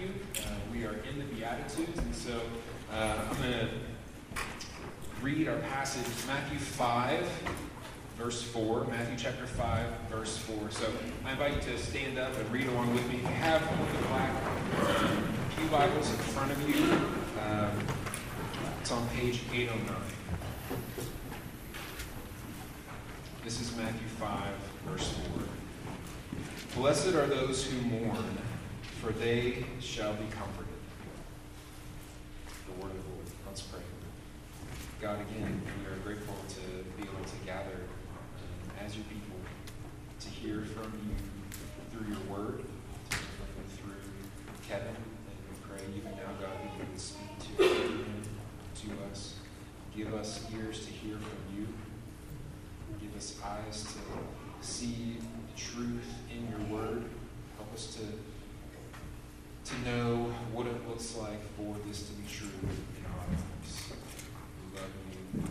Matthew. Uh, we are in the Beatitudes, and so uh, I'm going to read our passage, Matthew 5, verse 4. Matthew chapter 5, verse 4. So I invite you to stand up and read along with me. If you have one of the black Pew Bibles in front of you, um, it's on page 809. This is Matthew 5, verse 4. Blessed are those who mourn, for they shall be comforted. The word of the Lord. Let's pray. God, again, we are grateful to be able to gather um, as your people to hear from you through your word, through Kevin. And we pray even now, God, that you would speak to him, to us. Give us ears to hear from you. Give us eyes to see the truth in your word. Help us to, to know what it looks like for this to be true in our lives. We love you.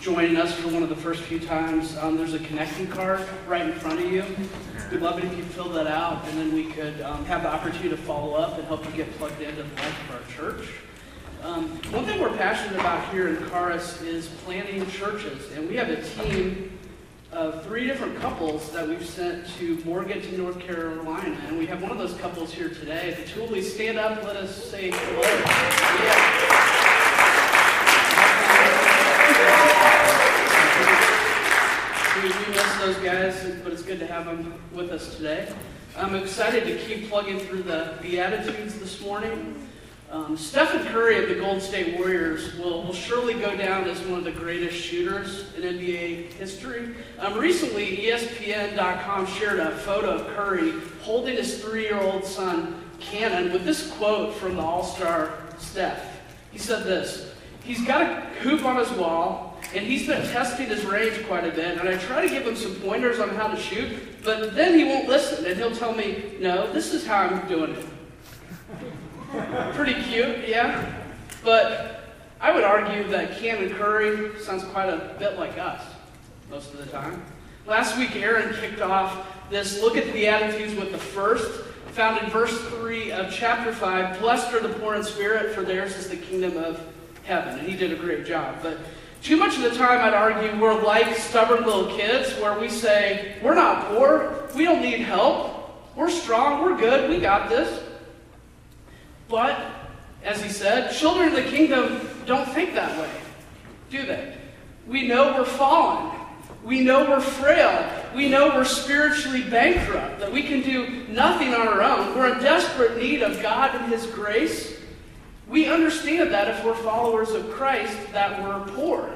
Joining us for one of the first few times, um, there's a connecting card right in front of you. We'd love it if you fill that out, and then we could um, have the opportunity to follow up and help you get plugged into the life of our church. Um, one thing we're passionate about here in Caris is planting churches, and we have a team of three different couples that we've sent to Morganton, North Carolina, and we have one of those couples here today. The two will please stand up let us say hello. Yeah. We, we miss those guys, but it's good to have them with us today. I'm excited to keep plugging through the Beatitudes this morning. Um, Stephen Curry of the Golden State Warriors will, will surely go down as one of the greatest shooters in NBA history. Um, recently, ESPN.com shared a photo of Curry holding his three year old son, Cannon, with this quote from the All Star Steph. He said this He's got a hoop on his wall, and he's been testing his range quite a bit, and I try to give him some pointers on how to shoot, but then he won't listen, and he'll tell me, no, this is how I'm doing it. Pretty cute, yeah? But I would argue that Cannon Curry sounds quite a bit like us most of the time. Last week, Aaron kicked off this look at the Beatitudes with the first, found in verse 3 of chapter 5 Blessed are the poor in spirit, for theirs is the kingdom of heaven. And he did a great job. But too much of the time, I'd argue, we're like stubborn little kids where we say, We're not poor, we don't need help, we're strong, we're good, we got this. But, as he said, children of the kingdom don't think that way, do they? We know we're fallen. We know we're frail. We know we're spiritually bankrupt, that we can do nothing on our own. We're in desperate need of God and His grace. We understand that if we're followers of Christ, that we're poor.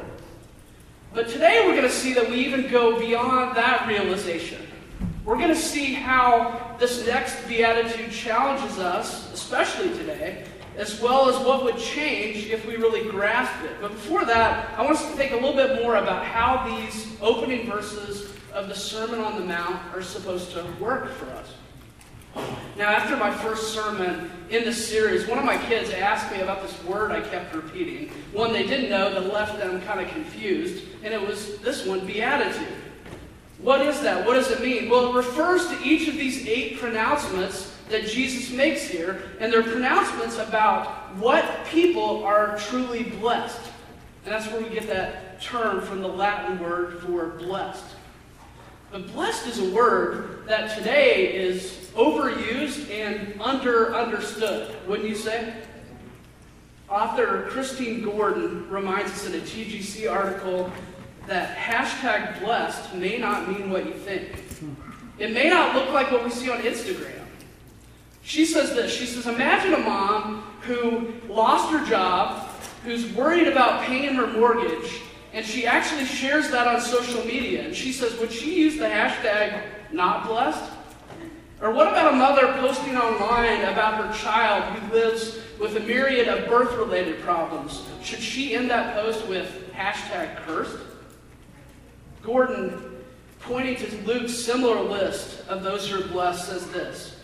But today we're going to see that we even go beyond that realization. We're going to see how this next beatitude challenges us, especially today, as well as what would change if we really grasped it. But before that, I want us to think a little bit more about how these opening verses of the Sermon on the Mount are supposed to work for us. Now, after my first sermon in this series, one of my kids asked me about this word I kept repeating, one they didn't know that left them kind of confused, and it was this one, beatitude. What is that? What does it mean? Well, it refers to each of these eight pronouncements that Jesus makes here, and they're pronouncements about what people are truly blessed. And that's where we get that term from the Latin word for blessed. But blessed is a word that today is overused and under understood, wouldn't you say? Author Christine Gordon reminds us in a TGC article that hashtag blessed may not mean what you think. It may not look like what we see on Instagram. She says this She says, Imagine a mom who lost her job, who's worried about paying her mortgage, and she actually shares that on social media. And she says, Would she use the hashtag not blessed? Or what about a mother posting online about her child who lives with a myriad of birth related problems? Should she end that post with hashtag cursed? Gordon, pointing to Luke's similar list of those who are blessed, says this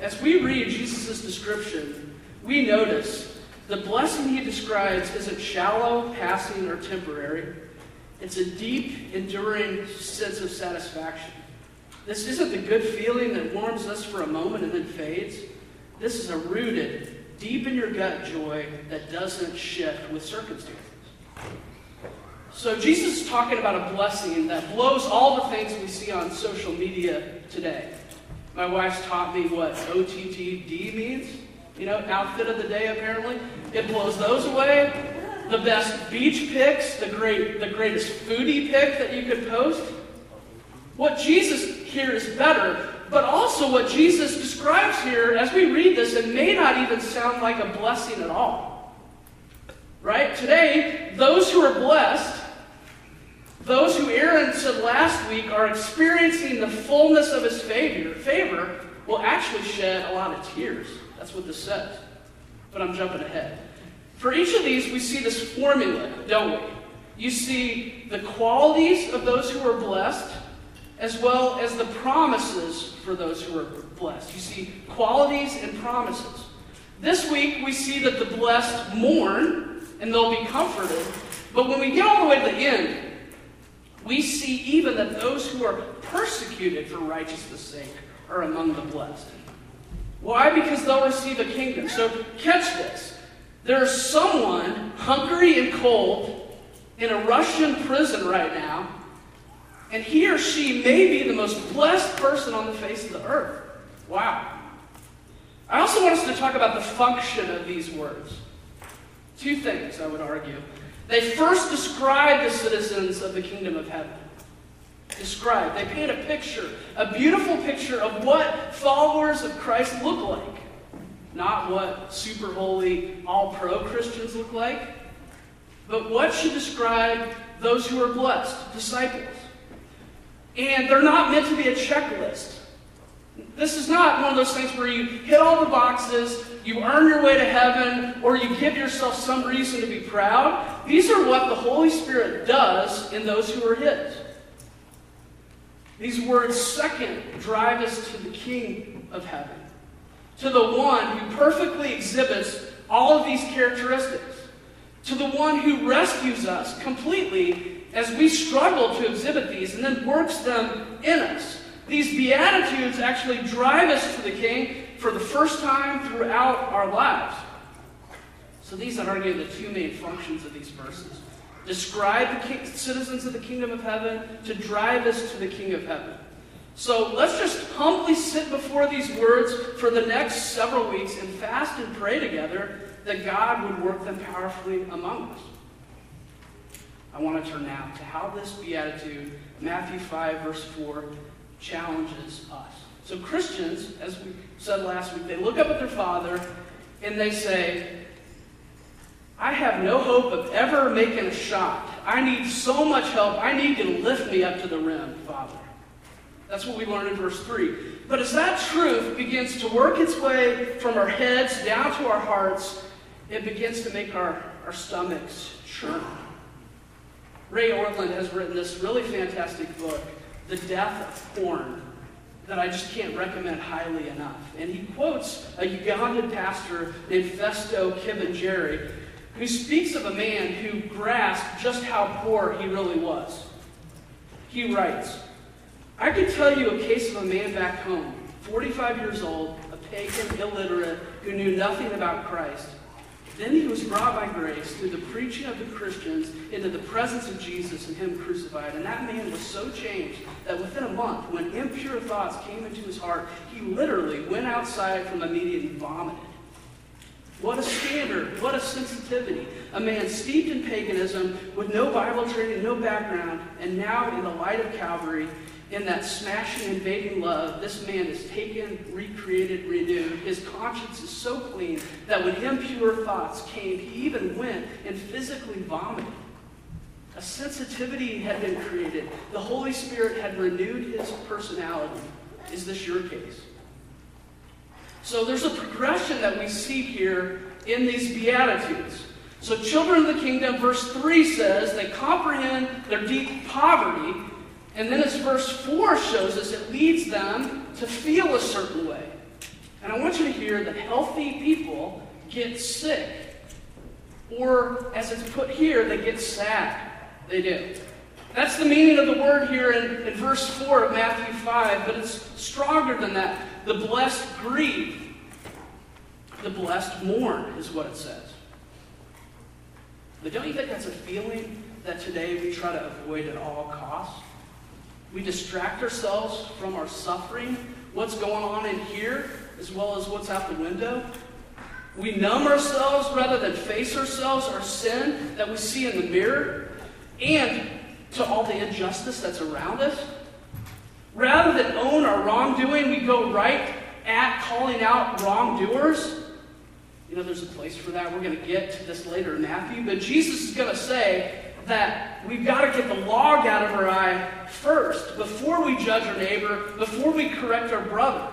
as we read Jesus' description, we notice the blessing he describes isn't shallow, passing, or temporary. It's a deep, enduring sense of satisfaction. This isn't the good feeling that warms us for a moment and then fades. This is a rooted, deep in your gut joy that doesn't shift with circumstances. So Jesus is talking about a blessing that blows all the things we see on social media today. My wife's taught me what OTTD means. You know, outfit of the day apparently. It blows those away. The best beach pics, the great the greatest foodie pic that you could post. What Jesus here is better, but also what Jesus describes here as we read this, it may not even sound like a blessing at all. Right? Today, those who are blessed those who Aaron said last week are experiencing the fullness of his favor, favor will actually shed a lot of tears. That's what this says. But I'm jumping ahead. For each of these, we see this formula, don't we? You see the qualities of those who are blessed, as well as the promises for those who are blessed. You see qualities and promises. This week, we see that the blessed mourn and they'll be comforted. But when we get all the way to the end, we see even that those who are persecuted for righteousness' sake are among the blessed. Why? Because they'll receive a kingdom. So catch this. There's someone hungry and cold in a Russian prison right now, and he or she may be the most blessed person on the face of the earth. Wow. I also want us to talk about the function of these words. Two things, I would argue. They first describe the citizens of the kingdom of heaven. Describe. They paint a picture, a beautiful picture of what followers of Christ look like. Not what super holy, all pro Christians look like, but what should describe those who are blessed, disciples. And they're not meant to be a checklist. This is not one of those things where you hit all the boxes, you earn your way to heaven, or you give yourself some reason to be proud. These are what the Holy Spirit does in those who are His. These words, second, drive us to the King of heaven, to the one who perfectly exhibits all of these characteristics, to the one who rescues us completely as we struggle to exhibit these and then works them in us. These Beatitudes actually drive us to the King for the first time throughout our lives. So these, argue, the two main functions of these verses. Describe the king, citizens of the kingdom of heaven to drive us to the King of heaven. So let's just humbly sit before these words for the next several weeks and fast and pray together that God would work them powerfully among us. I want to turn now to how this beatitude, Matthew 5, verse 4, challenges us. So Christians, as we said last week, they look up at their Father and they say, I have no hope of ever making a shot. I need so much help. I need you to lift me up to the rim, Father. That's what we learn in verse 3. But as that truth begins to work its way from our heads down to our hearts, it begins to make our, our stomachs churn. Ray Ortlund has written this really fantastic book, The Death of Porn that I just can't recommend highly enough. And he quotes a Ugandan pastor named Festo Kivengere, who speaks of a man who grasped just how poor he really was. He writes, I could tell you a case of a man back home, 45 years old, a pagan, illiterate, who knew nothing about Christ, then he was brought by grace through the preaching of the Christians into the presence of Jesus and him crucified. And that man was so changed that within a month, when impure thoughts came into his heart, he literally went outside from the media and vomited. What a standard, what a sensitivity. A man steeped in paganism with no Bible training, no background, and now in the light of Calvary, in that smashing, invading love, this man is taken, recreated, renewed. His conscience is so clean that when impure thoughts came, he even went and physically vomited. A sensitivity had been created. The Holy Spirit had renewed his personality. Is this your case? So there's a progression that we see here in these Beatitudes. So, children of the kingdom, verse 3 says they comprehend their deep poverty and then as verse 4 shows us, it leads them to feel a certain way. And I want you to hear that healthy people get sick. Or, as it's put here, they get sad. They do. That's the meaning of the word here in, in verse 4 of Matthew 5, but it's stronger than that. The blessed grieve, the blessed mourn, is what it says. But don't you think that's a feeling that today we try to avoid at all costs? We distract ourselves from our suffering, what's going on in here, as well as what's out the window. We numb ourselves rather than face ourselves, our sin that we see in the mirror, and to all the injustice that's around us. Rather than own our wrongdoing, we go right at calling out wrongdoers. You know, there's a place for that. We're going to get to this later in Matthew. But Jesus is going to say that we've got to get the log out of our eye first before we judge our neighbor, before we correct our brother.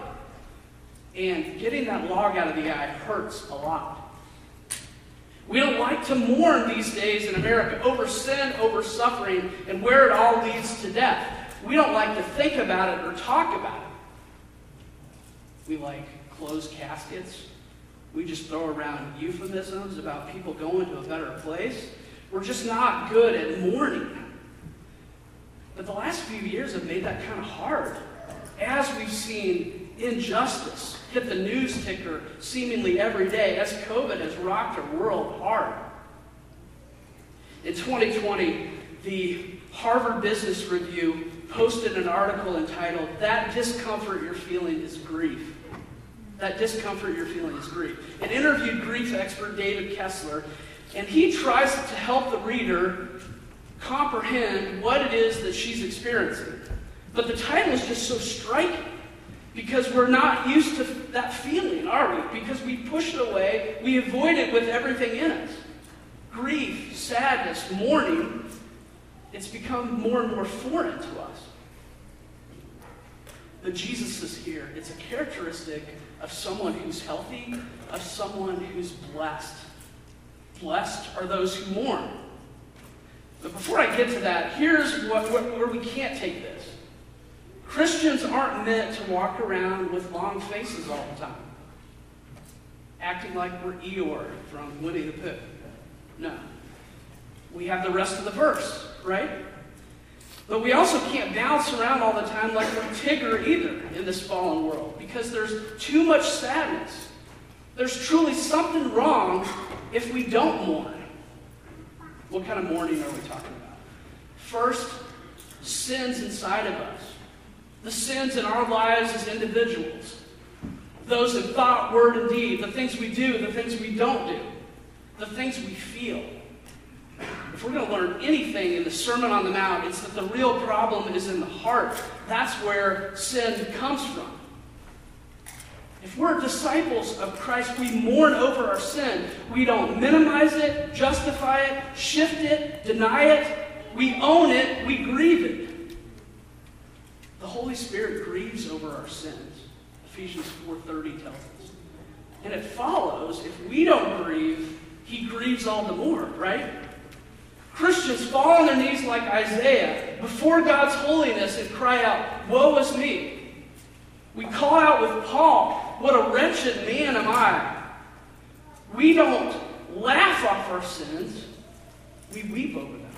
And getting that log out of the eye hurts a lot. We don't like to mourn these days in America over sin, over suffering, and where it all leads to death. We don't like to think about it or talk about it. We like closed caskets. We just throw around euphemisms about people going to a better place. We're just not good at mourning. But the last few years have made that kind of hard. As we've seen injustice hit the news ticker seemingly every day, as COVID has rocked our world hard. In 2020, the Harvard Business Review posted an article entitled, That Discomfort You're Feeling is Grief. That discomfort you're feeling is grief. It interviewed grief expert David Kessler, and he tries to help the reader comprehend what it is that she's experiencing. But the title is just so striking because we're not used to that feeling, are we? Because we push it away, we avoid it with everything in us. Grief, sadness, mourning, it's become more and more foreign to us. But Jesus is here. It's a characteristic of someone who's healthy, of someone who's blessed. Blessed are those who mourn. But before I get to that, here's what, what, where we can't take this. Christians aren't meant to walk around with long faces all the time, acting like we're Eeyore from Winnie the Pooh. No. We have the rest of the verse, right? But we also can't bounce around all the time like we're Tigger either in this fallen world because there's too much sadness. There's truly something wrong if we don't mourn. What kind of mourning are we talking about? First, sins inside of us. The sins in our lives as individuals. Those in thought, word, and deed. The things we do, the things we don't do. The things we feel. If we're going to learn anything in the Sermon on the Mount, it's that the real problem is in the heart. That's where sin comes from. If we're disciples of Christ, we mourn over our sin. We don't minimize it, justify it, shift it, deny it. We own it, we grieve it. The Holy Spirit grieves over our sins. Ephesians 4:30 tells us. And it follows if we don't grieve, he grieves all the more, right? Christians fall on their knees like Isaiah before God's holiness and cry out, Woe is me. We call out with Paul, What a wretched man am I. We don't laugh off our sins, we weep over them.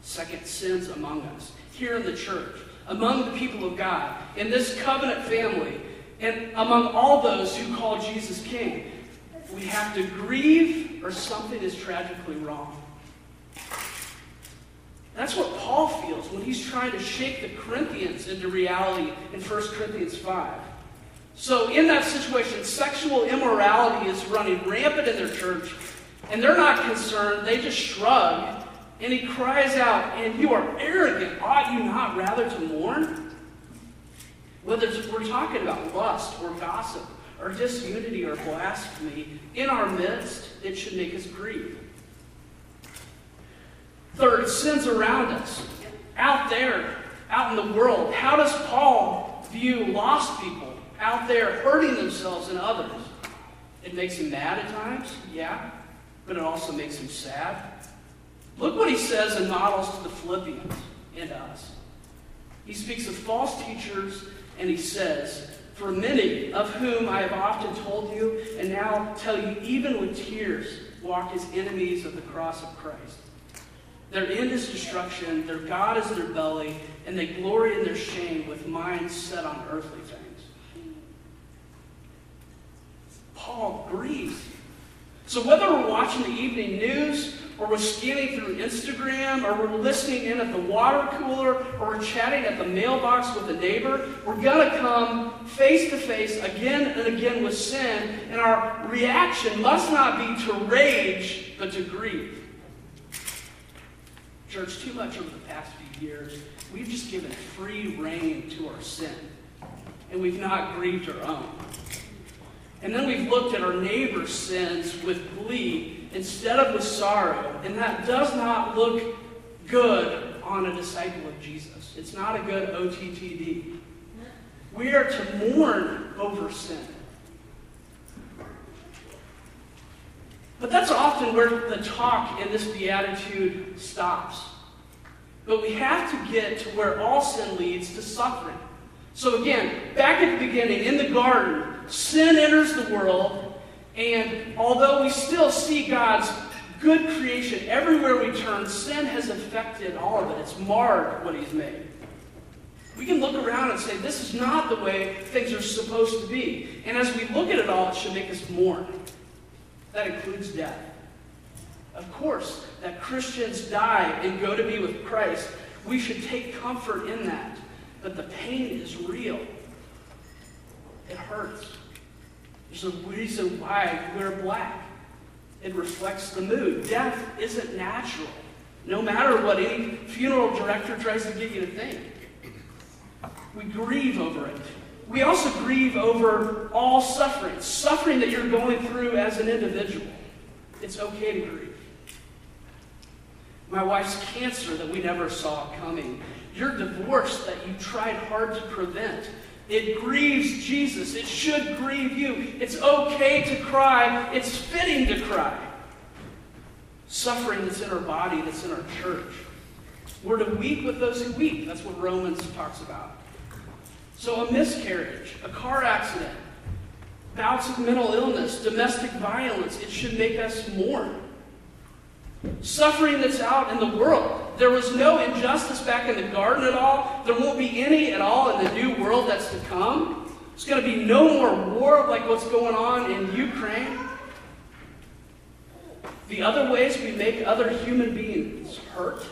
Second, sins among us, here in the church, among the people of God, in this covenant family, and among all those who call Jesus King. We have to grieve or something is tragically wrong. That's what Paul feels when he's trying to shake the Corinthians into reality in 1 Corinthians 5. So, in that situation, sexual immorality is running rampant in their church, and they're not concerned. They just shrug, and he cries out, And you are arrogant. Ought you not rather to mourn? Whether we're talking about lust or gossip or disunity or blasphemy, in our midst, it should make us grieve. Third, sins around us, out there, out in the world. How does Paul view lost people out there hurting themselves and others? It makes him mad at times, yeah, but it also makes him sad. Look what he says and models to the Philippians and us. He speaks of false teachers and he says, For many of whom I have often told you, and now tell you even with tears, walk as enemies of the cross of Christ. Their end is destruction, their God is their belly, and they glory in their shame with minds set on earthly things. Paul grieves. So whether we're watching the evening news, or we're scanning through Instagram, or we're listening in at the water cooler, or we're chatting at the mailbox with a neighbor, we're going to come face to face again and again with sin, and our reaction must not be to rage, but to grieve. Church, too much over the past few years, we've just given free rein to our sin, and we've not grieved our own. And then we've looked at our neighbor's sins with glee instead of with sorrow. And that does not look good on a disciple of Jesus. It's not a good OTTD. We are to mourn over sin. But that's often where the talk in this beatitude stops. But we have to get to where all sin leads to suffering. So again, back at the beginning, in the garden, sin enters the world, and although we still see God's good creation everywhere we turn, sin has affected all of it. It's marred what He's made. We can look around and say, this is not the way things are supposed to be. And as we look at it all, it should make us mourn. That includes death. Of course, that Christians die and go to be with Christ. We should take comfort in that. But the pain is real. It hurts. There's a reason why we're black. It reflects the mood. Death isn't natural, no matter what any funeral director tries to get you to think. We grieve over it. We also grieve over all suffering, suffering that you're going through as an individual. It's okay to grieve. My wife's cancer that we never saw coming. Your divorce that you tried hard to prevent. It grieves Jesus. It should grieve you. It's okay to cry. It's fitting to cry. Suffering that's in our body, that's in our church. We're to weep with those who weep. That's what Romans talks about. So, a miscarriage, a car accident, bouts of mental illness, domestic violence, it should make us mourn. Suffering that's out in the world. There was no injustice back in the garden at all. There won't be any at all in the new world that's to come. There's going to be no more war like what's going on in Ukraine. The other ways we make other human beings hurt,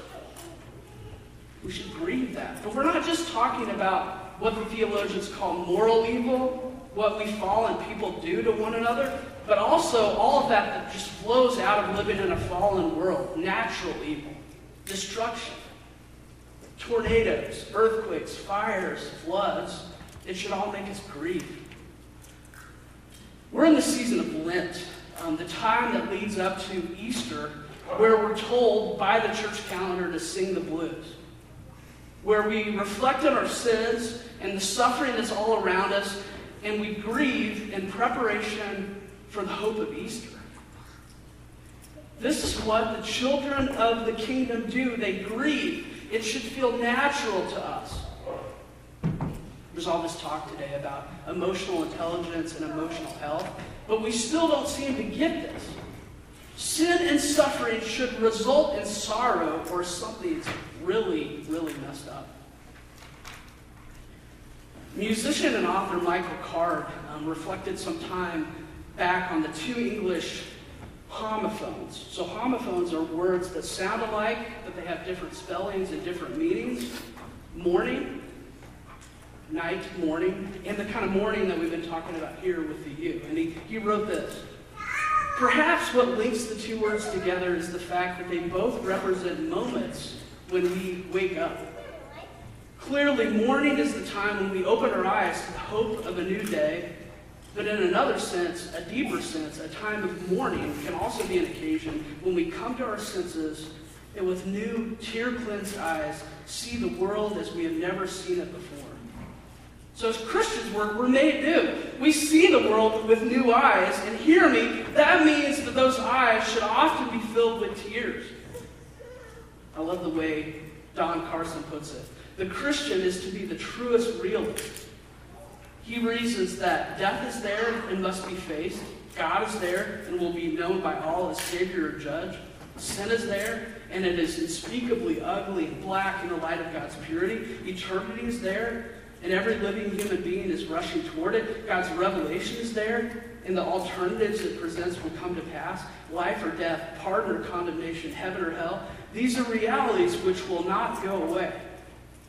we should grieve that. But we're not just talking about what the theologians call moral evil, what we fallen people do to one another but also all of that that just flows out of living in a fallen world natural evil, destruction, tornadoes, earthquakes, fires, floods. It should all make us grieve. We're in the season of Lent, um, the time that leads up to Easter, where we're told by the church calendar to sing the blues, where we reflect on our sins and the suffering that's all around us, and we grieve in preparation for the hope of Easter. This is what the children of the kingdom do. They grieve. It should feel natural to us. There's all this talk today about emotional intelligence and emotional health, but we still don't seem to get this. Sin and suffering should result in sorrow or something that's really, really messed up. Musician and author Michael Card um, reflected some time back on the two English homophones. So homophones are words that sound alike, but they have different spellings and different meanings. Morning, night, morning, and the kind of morning that we've been talking about here with the U. And he, he wrote this. Perhaps what links the two words together is the fact that they both represent moments when we wake up. Clearly, morning is the time when we open our eyes to the hope of a new day but in another sense, a deeper sense, a time of mourning can also be an occasion when we come to our senses and with new, tear cleansed eyes see the world as we have never seen it before. So, as Christians, we're, we're made new. We see the world with new eyes, and hear me, that means that those eyes should often be filled with tears. I love the way Don Carson puts it. The Christian is to be the truest realist. He reasons that death is there and must be faced. God is there and will be known by all as Savior or Judge. Sin is there and it is unspeakably ugly and black in the light of God's purity. Eternity is there and every living human being is rushing toward it. God's revelation is there and the alternatives it presents will come to pass life or death, pardon or condemnation, heaven or hell. These are realities which will not go away.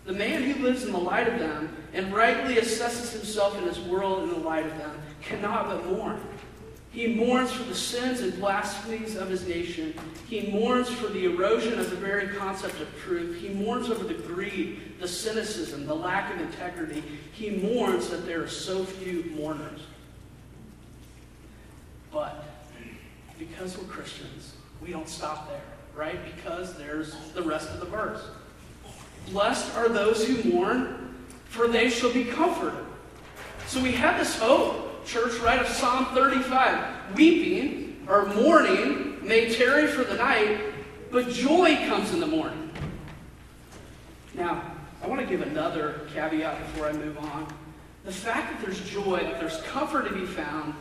The man who lives in the light of them and rightly assesses himself in his world in the light of them cannot but mourn. He mourns for the sins and blasphemies of his nation. He mourns for the erosion of the very concept of truth. He mourns over the greed, the cynicism, the lack of integrity. He mourns that there are so few mourners. But because we're Christians, we don't stop there, right? Because there's the rest of the verse. Blessed are those who mourn, for they shall be comforted. So we have this hope, church, right, of Psalm 35. Weeping or mourning may tarry for the night, but joy comes in the morning. Now, I want to give another caveat before I move on. The fact that there's joy, that there's comfort to be found,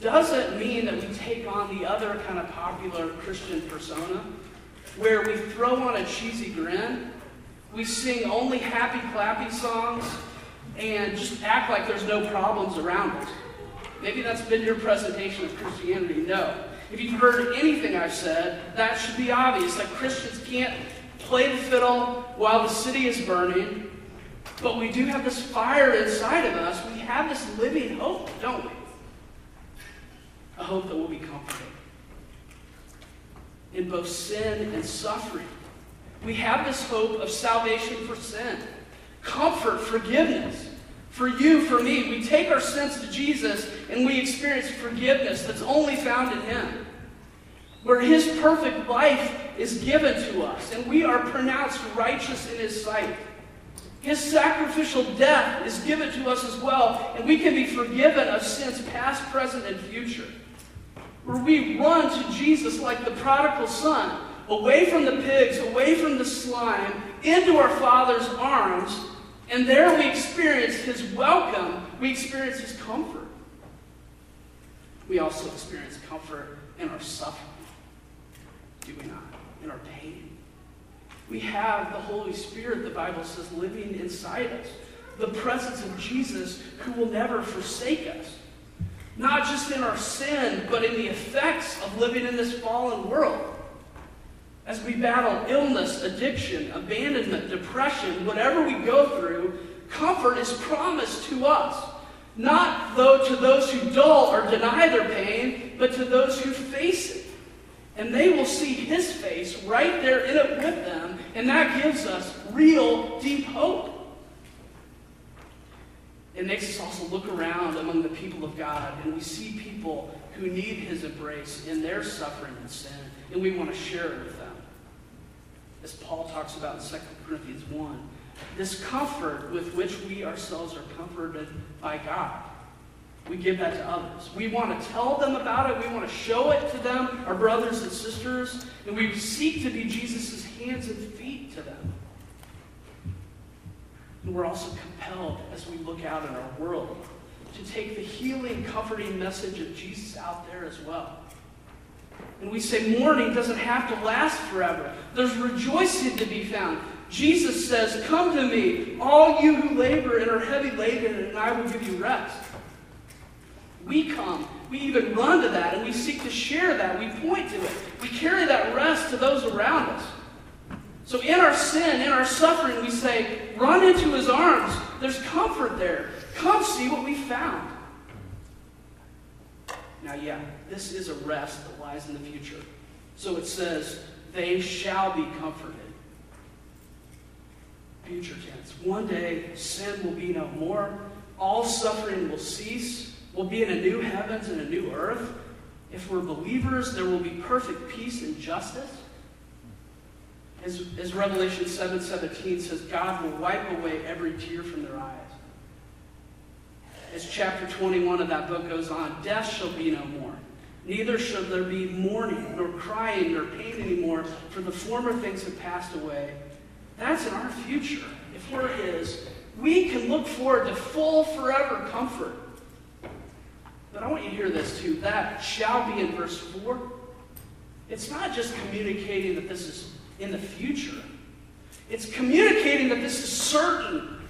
doesn't mean that we take on the other kind of popular Christian persona where we throw on a cheesy grin we sing only happy, clappy songs and just act like there's no problems around us. Maybe that's been your presentation of Christianity. No. If you've heard anything I've said, that should be obvious. Like Christians can't play the fiddle while the city is burning, but we do have this fire inside of us. We have this living hope, don't we? A hope that will be comforted in both sin and suffering we have this hope of salvation for sin, comfort, forgiveness. For you, for me, we take our sins to Jesus and we experience forgiveness that's only found in Him. Where His perfect life is given to us and we are pronounced righteous in His sight. His sacrificial death is given to us as well, and we can be forgiven of sins past, present, and future. Where we run to Jesus like the prodigal son, away from the pigs, away from the slime, into our Father's arms, and there we experience His welcome, we experience His comfort. We also experience comfort in our suffering, do we not? In our pain. We have the Holy Spirit, the Bible says, living inside us. The presence of Jesus who will never forsake us. Not just in our sin, but in the effects of living in this fallen world. As we battle illness, addiction, abandonment, depression, whatever we go through, comfort is promised to us. Not though to those who dull or deny their pain, but to those who face it. And they will see his face right there in it with them, and that gives us real deep hope. It makes us also look around among the people of God, and we see people who need his embrace in their suffering and sin, and we want to share it with them as Paul talks about in 2 Corinthians 1. This comfort with which we ourselves are comforted by God. We give that to others. We want to tell them about it. We want to show it to them, our brothers and sisters. And we seek to be Jesus' hands and feet to them. And we're also compelled, as we look out in our world, to take the healing, comforting message of Jesus out there as well. And we say mourning doesn't have to last forever. There's rejoicing to be found. Jesus says, Come to me, all you who labor and are heavy laden, and I will give you rest. We come. We even run to that, and we seek to share that. We point to it. We carry that rest to those around us. So in our sin, in our suffering, we say, Run into his arms. There's comfort there. Come see what we found. Now, yeah, this is a rest that lies in the future. So it says, they shall be comforted. Future tense. One day, sin will be no more. All suffering will cease. We'll be in a new heavens and a new earth. If we're believers, there will be perfect peace and justice. As, as Revelation 7 17 says, God will wipe away every tear from their eyes as chapter 21 of that book goes on, death shall be no more. Neither shall there be mourning, nor crying, nor pain anymore, for the former things have passed away. That's in our future. If we're His, we can look forward to full forever comfort. But I want you to hear this too. That shall be in verse 4. It's not just communicating that this is in the future, it's communicating that this is certain,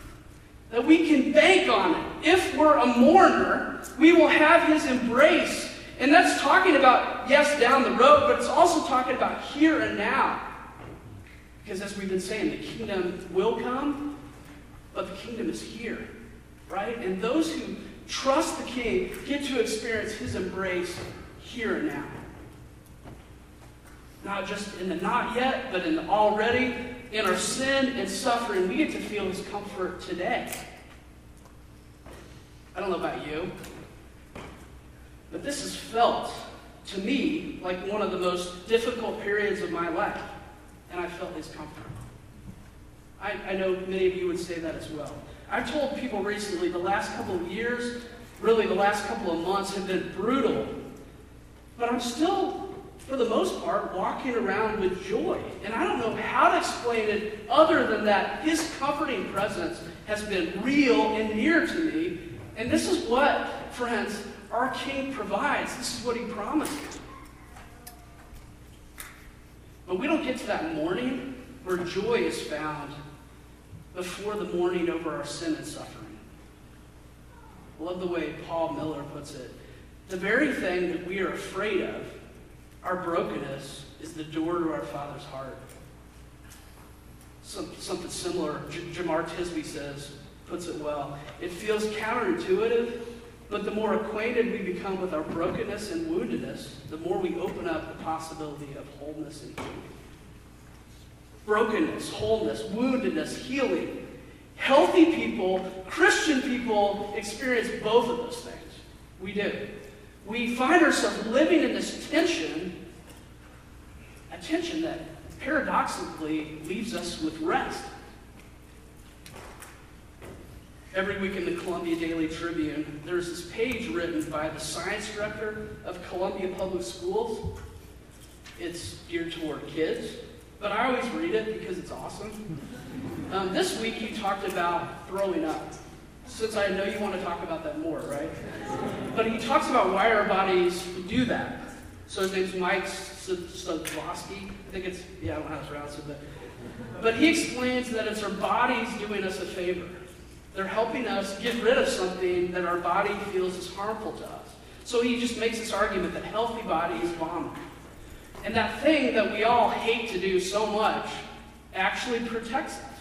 that we can bank on it. If we're a mourner, we will have his embrace. And that's talking about, yes, down the road, but it's also talking about here and now. Because as we've been saying, the kingdom will come, but the kingdom is here, right? And those who trust the king get to experience his embrace here and now. Not just in the not yet, but in the already. In our sin and suffering, we get to feel his comfort today. I don't know about you, but this has felt to me like one of the most difficult periods of my life, and I felt his comfort. I, I know many of you would say that as well. I've told people recently the last couple of years, really the last couple of months, have been brutal, but I'm still for the most part, walking around with joy. And I don't know how to explain it other than that his comforting presence has been real and near to me. And this is what, friends, our King provides. This is what he promises. But we don't get to that morning where joy is found before the mourning over our sin and suffering. I love the way Paul Miller puts it. The very thing that we are afraid of our brokenness is the door to our Father's heart. Some, something similar, J- Jemar Tisby says, puts it well. It feels counterintuitive, but the more acquainted we become with our brokenness and woundedness, the more we open up the possibility of wholeness and healing. Brokenness, wholeness, woundedness, healing. Healthy people, Christian people, experience both of those things. We do we find ourselves living in this tension, a tension that paradoxically leaves us with rest. Every week in the Columbia Daily Tribune, there's this page written by the science director of Columbia Public Schools. It's geared toward kids, but I always read it because it's awesome. Um, this week, you talked about throwing up since I know you want to talk about that more, right? But he talks about why our bodies do that. So his name's Mike Stokowski. I think it's, yeah, I don't to pronounce it, but, but he explains that it's our bodies doing us a favor. They're helping us get rid of something that our body feels is harmful to us. So he just makes this argument that healthy bodies vomit. And that thing that we all hate to do so much actually protects us.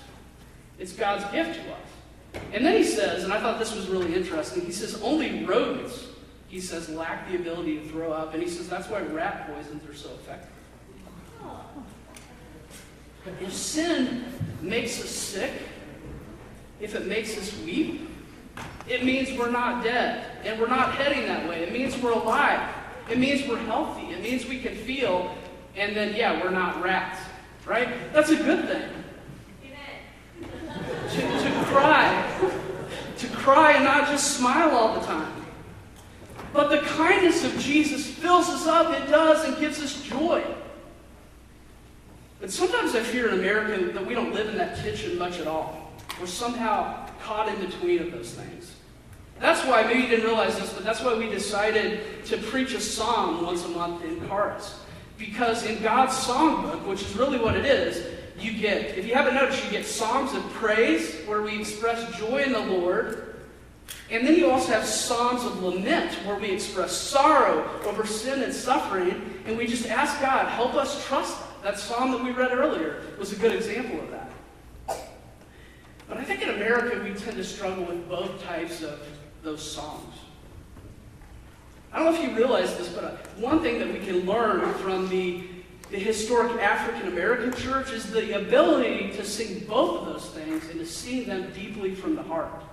It's God's gift to us. And then he says, and I thought this was really interesting, he says, only rodents, he says, lack the ability to throw up. And he says that's why rat poisons are so effective. If sin makes us sick, if it makes us weep, it means we're not dead and we're not heading that way. It means we're alive. It means we're healthy. It means we can feel, and then, yeah, we're not rats, right? That's a good thing to, to cry, to cry and not just smile all the time. But the kindness of Jesus fills us up, it does, and gives us joy. But sometimes I fear in America that we don't live in that tension much at all. We're somehow caught in between of those things. That's why, maybe you didn't realize this, but that's why we decided to preach a psalm once a month in Charis. Because in God's songbook, which is really what it is, you get, if you haven't noticed, you get songs of praise where we express joy in the Lord. And then you also have songs of lament where we express sorrow over sin and suffering. And we just ask God, help us trust that. That psalm that we read earlier was a good example of that. But I think in America we tend to struggle with both types of those songs. I don't know if you realize this, but uh, one thing that we can learn from the the historic African American church is the ability to sing both of those things and to sing them deeply from the heart.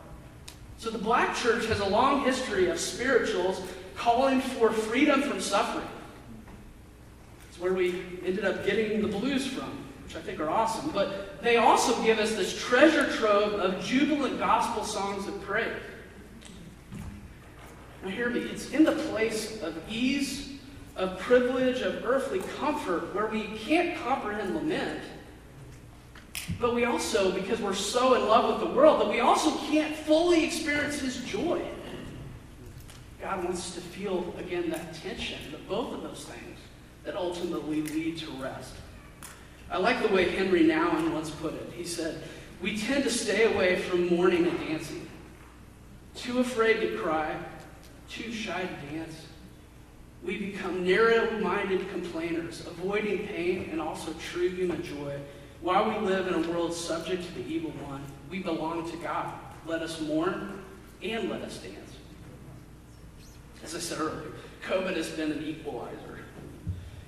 So the black church has a long history of spirituals calling for freedom from suffering. It's where we ended up getting the blues from, which I think are awesome. But they also give us this treasure trove of jubilant gospel songs of praise. Now, hear me, it's in the place of ease of privilege, of earthly comfort, where we can't comprehend lament, But we also, because we're so in love with the world, that we also can't fully experience His joy. God wants us to feel, again, that tension, that both of those things that ultimately lead to rest. I like the way Henri Nouwen once put it. He said, We tend to stay away from mourning and dancing, too afraid to cry, too shy to dance. We become narrow minded complainers, avoiding pain and also true human joy. While we live in a world subject to the evil one, we belong to God. Let us mourn and let us dance. As I said earlier, COVID has been an equalizer.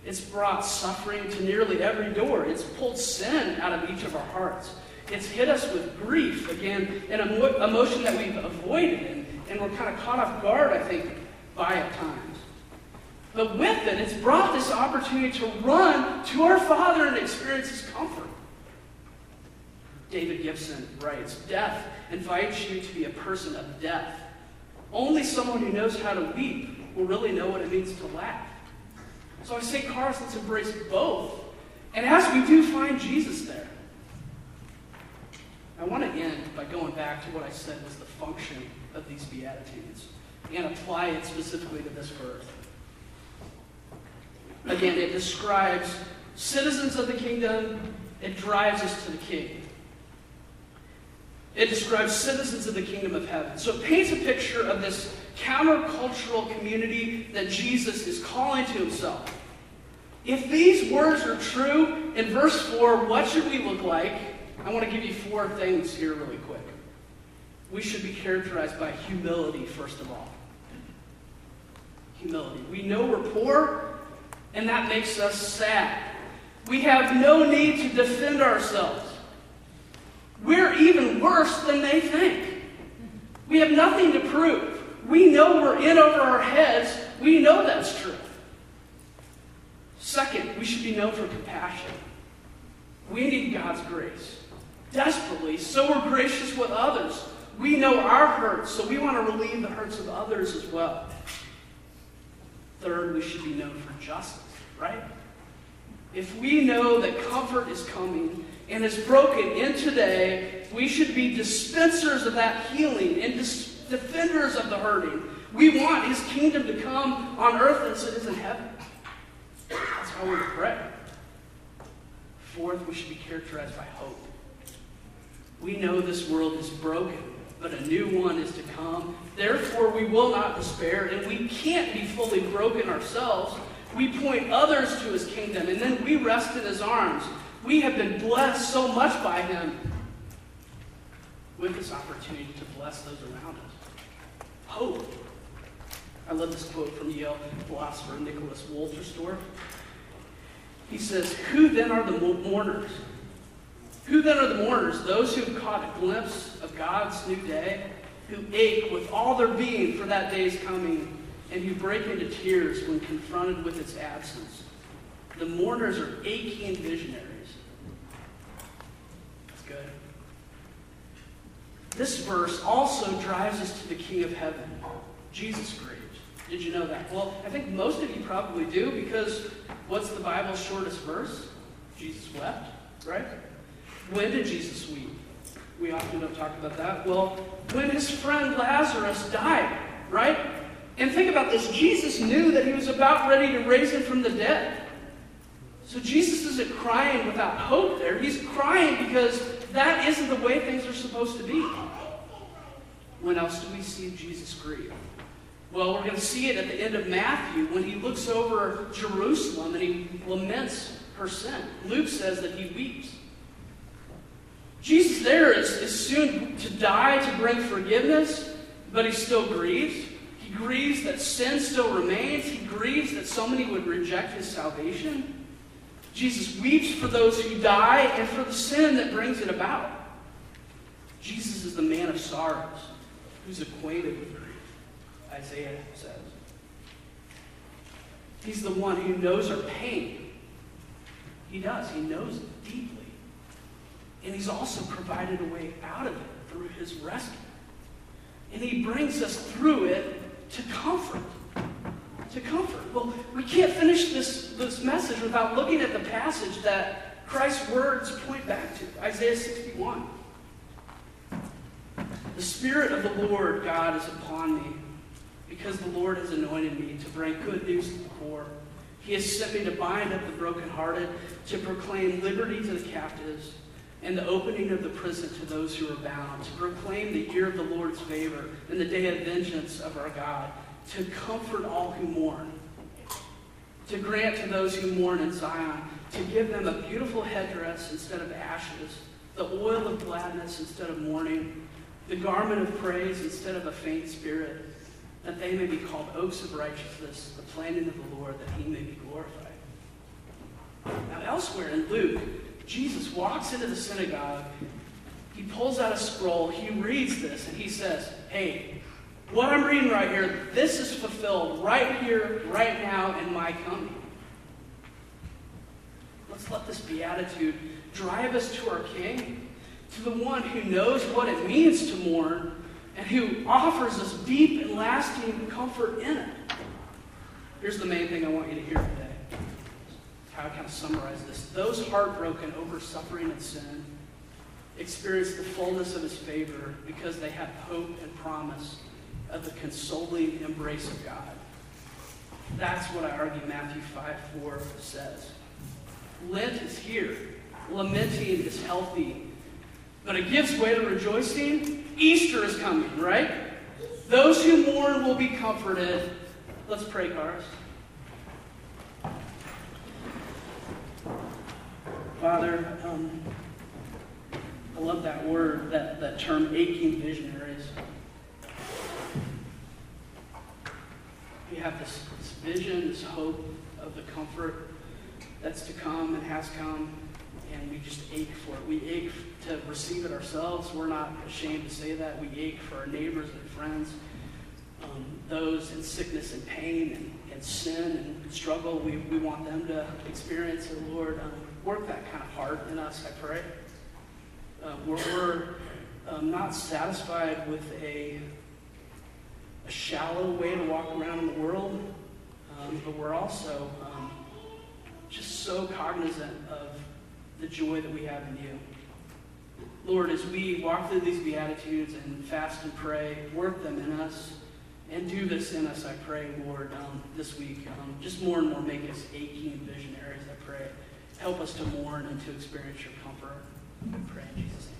It's brought suffering to nearly every door. It's pulled sin out of each of our hearts. It's hit us with grief, again, an emotion that we've avoided, and, and we're kind of caught off guard, I think, by at times. But with it, it's brought this opportunity to run to our Father and experience His comfort. David Gibson writes Death invites you to be a person of death. Only someone who knows how to weep will really know what it means to laugh. So I say, cars, let's embrace both. And as we do, find Jesus there. I want to end by going back to what I said was the function of these Beatitudes and apply it specifically to this verse. Again, it describes citizens of the kingdom, it drives us to the king. It describes citizens of the kingdom of heaven. So it paints a picture of this countercultural community that Jesus is calling to himself. If these words are true, in verse 4, what should we look like? I want to give you four things here, really quick. We should be characterized by humility, first of all. Humility. We know we're poor, and that makes us sad. We have no need to defend ourselves. We're even worse than they think. We have nothing to prove. We know we're in over our heads. We know that's true. Second, we should be known for compassion. We need God's grace desperately, so we're gracious with others. We know our hurts, so we want to relieve the hurts of others as well. Third, we should be known for justice, right? If we know that comfort is coming and is broken in today, we should be dispensers of that healing and dis- defenders of the hurting. We want his kingdom to come on earth as it is in heaven. That's how we pray. Fourth, we should be characterized by hope. We know this world is broken, but a new one is to come. Therefore, we will not despair, and we can't be fully broken ourselves. We point others to his kingdom, and then we rest in his arms. We have been blessed so much by him with this opportunity to bless those around us. Hope. I love this quote from Yale philosopher Nicholas Wolterstorff. He says, Who then are the mourners? Who then are the mourners? Those who have caught a glimpse of God's new day, who ache with all their being for that day's coming, and who break into tears when confronted with its absence. The mourners are aching visionaries. That's good. This verse also drives us to the King of Heaven, Jesus grieves. Did you know that? Well, I think most of you probably do because what's the Bible's shortest verse? Jesus wept, right? When did Jesus weep? We often don't talk about that. Well, when his friend Lazarus died, right? And think about this Jesus knew that he was about ready to raise him from the dead. So Jesus isn't crying without hope there. He's crying because that isn't the way things are supposed to be. When else do we see Jesus grieve? Well, we're going to see it at the end of Matthew when he looks over Jerusalem and he laments her sin. Luke says that he weeps. Jesus there is, is soon to die to bring forgiveness, but he still grieves. He grieves that sin still remains. He grieves that so many would reject his salvation. Jesus weeps for those who die and for the sin that brings it about. Jesus is the man of sorrows who's acquainted with grief, Isaiah says. He's the one who knows our pain. He does. He knows it deeply. And he's also provided a way out of it through his rescue. And he brings us through it to comfort. To comfort. Well, we can't finish this, this message without looking at the passage that Christ's words point back to Isaiah 61. The Spirit of the Lord God is upon me, because the Lord has anointed me to bring good news to the poor. He has sent me to bind up the brokenhearted, to proclaim liberty to the captives, and the opening of the prison to those who are bound, to proclaim the year of the Lord's favor and the day of vengeance of our God, to comfort all who mourn, to grant to those who mourn in Zion, to give them a beautiful headdress instead of ashes, the oil of gladness instead of mourning, the garment of praise instead of a faint spirit, that they may be called oaks of righteousness, the planting of the Lord, that he may be glorified. Now, elsewhere in Luke, Jesus walks into the synagogue, he pulls out a scroll, he reads this, and he says, Hey, what I'm reading right here, this is fulfilled right here, right now, in my coming. Let's let this beatitude drive us to our King, to the one who knows what it means to mourn, and who offers us deep and lasting comfort in it. Here's the main thing I want you to hear today how I kind of summarize this. Those heartbroken over suffering and sin experience the fullness of his favor because they have hope and promise of the consoling embrace of God. That's what I argue Matthew 5 4 says. Lent is here. Lamenting is healthy. But it gives way to rejoicing. Easter is coming, right? Those who mourn will be comforted. Let's pray, Cars. Father, um, I love that word, that, that term, aching visionaries. We have this, this vision, this hope of the comfort that's to come and has come, and we just ache for it. We ache to receive it ourselves. We're not ashamed to say that. We ache for our neighbors and friends, um, those in sickness and pain and, and sin and struggle. We, we want them to experience the Lord. Um, work that kind of heart in us, I pray. Uh, we're, we're um, not satisfied with a, a shallow way to walk around in the world, um, but we're also um, just so cognizant of the joy that we have in you. Lord, as we walk through these Beatitudes and fast and pray, work them in us and do this in us, I pray, Lord, um, this week. Um, just more and more make us aching visionaries, I pray. Help us to mourn and to experience your comfort. I pray in Jesus' name.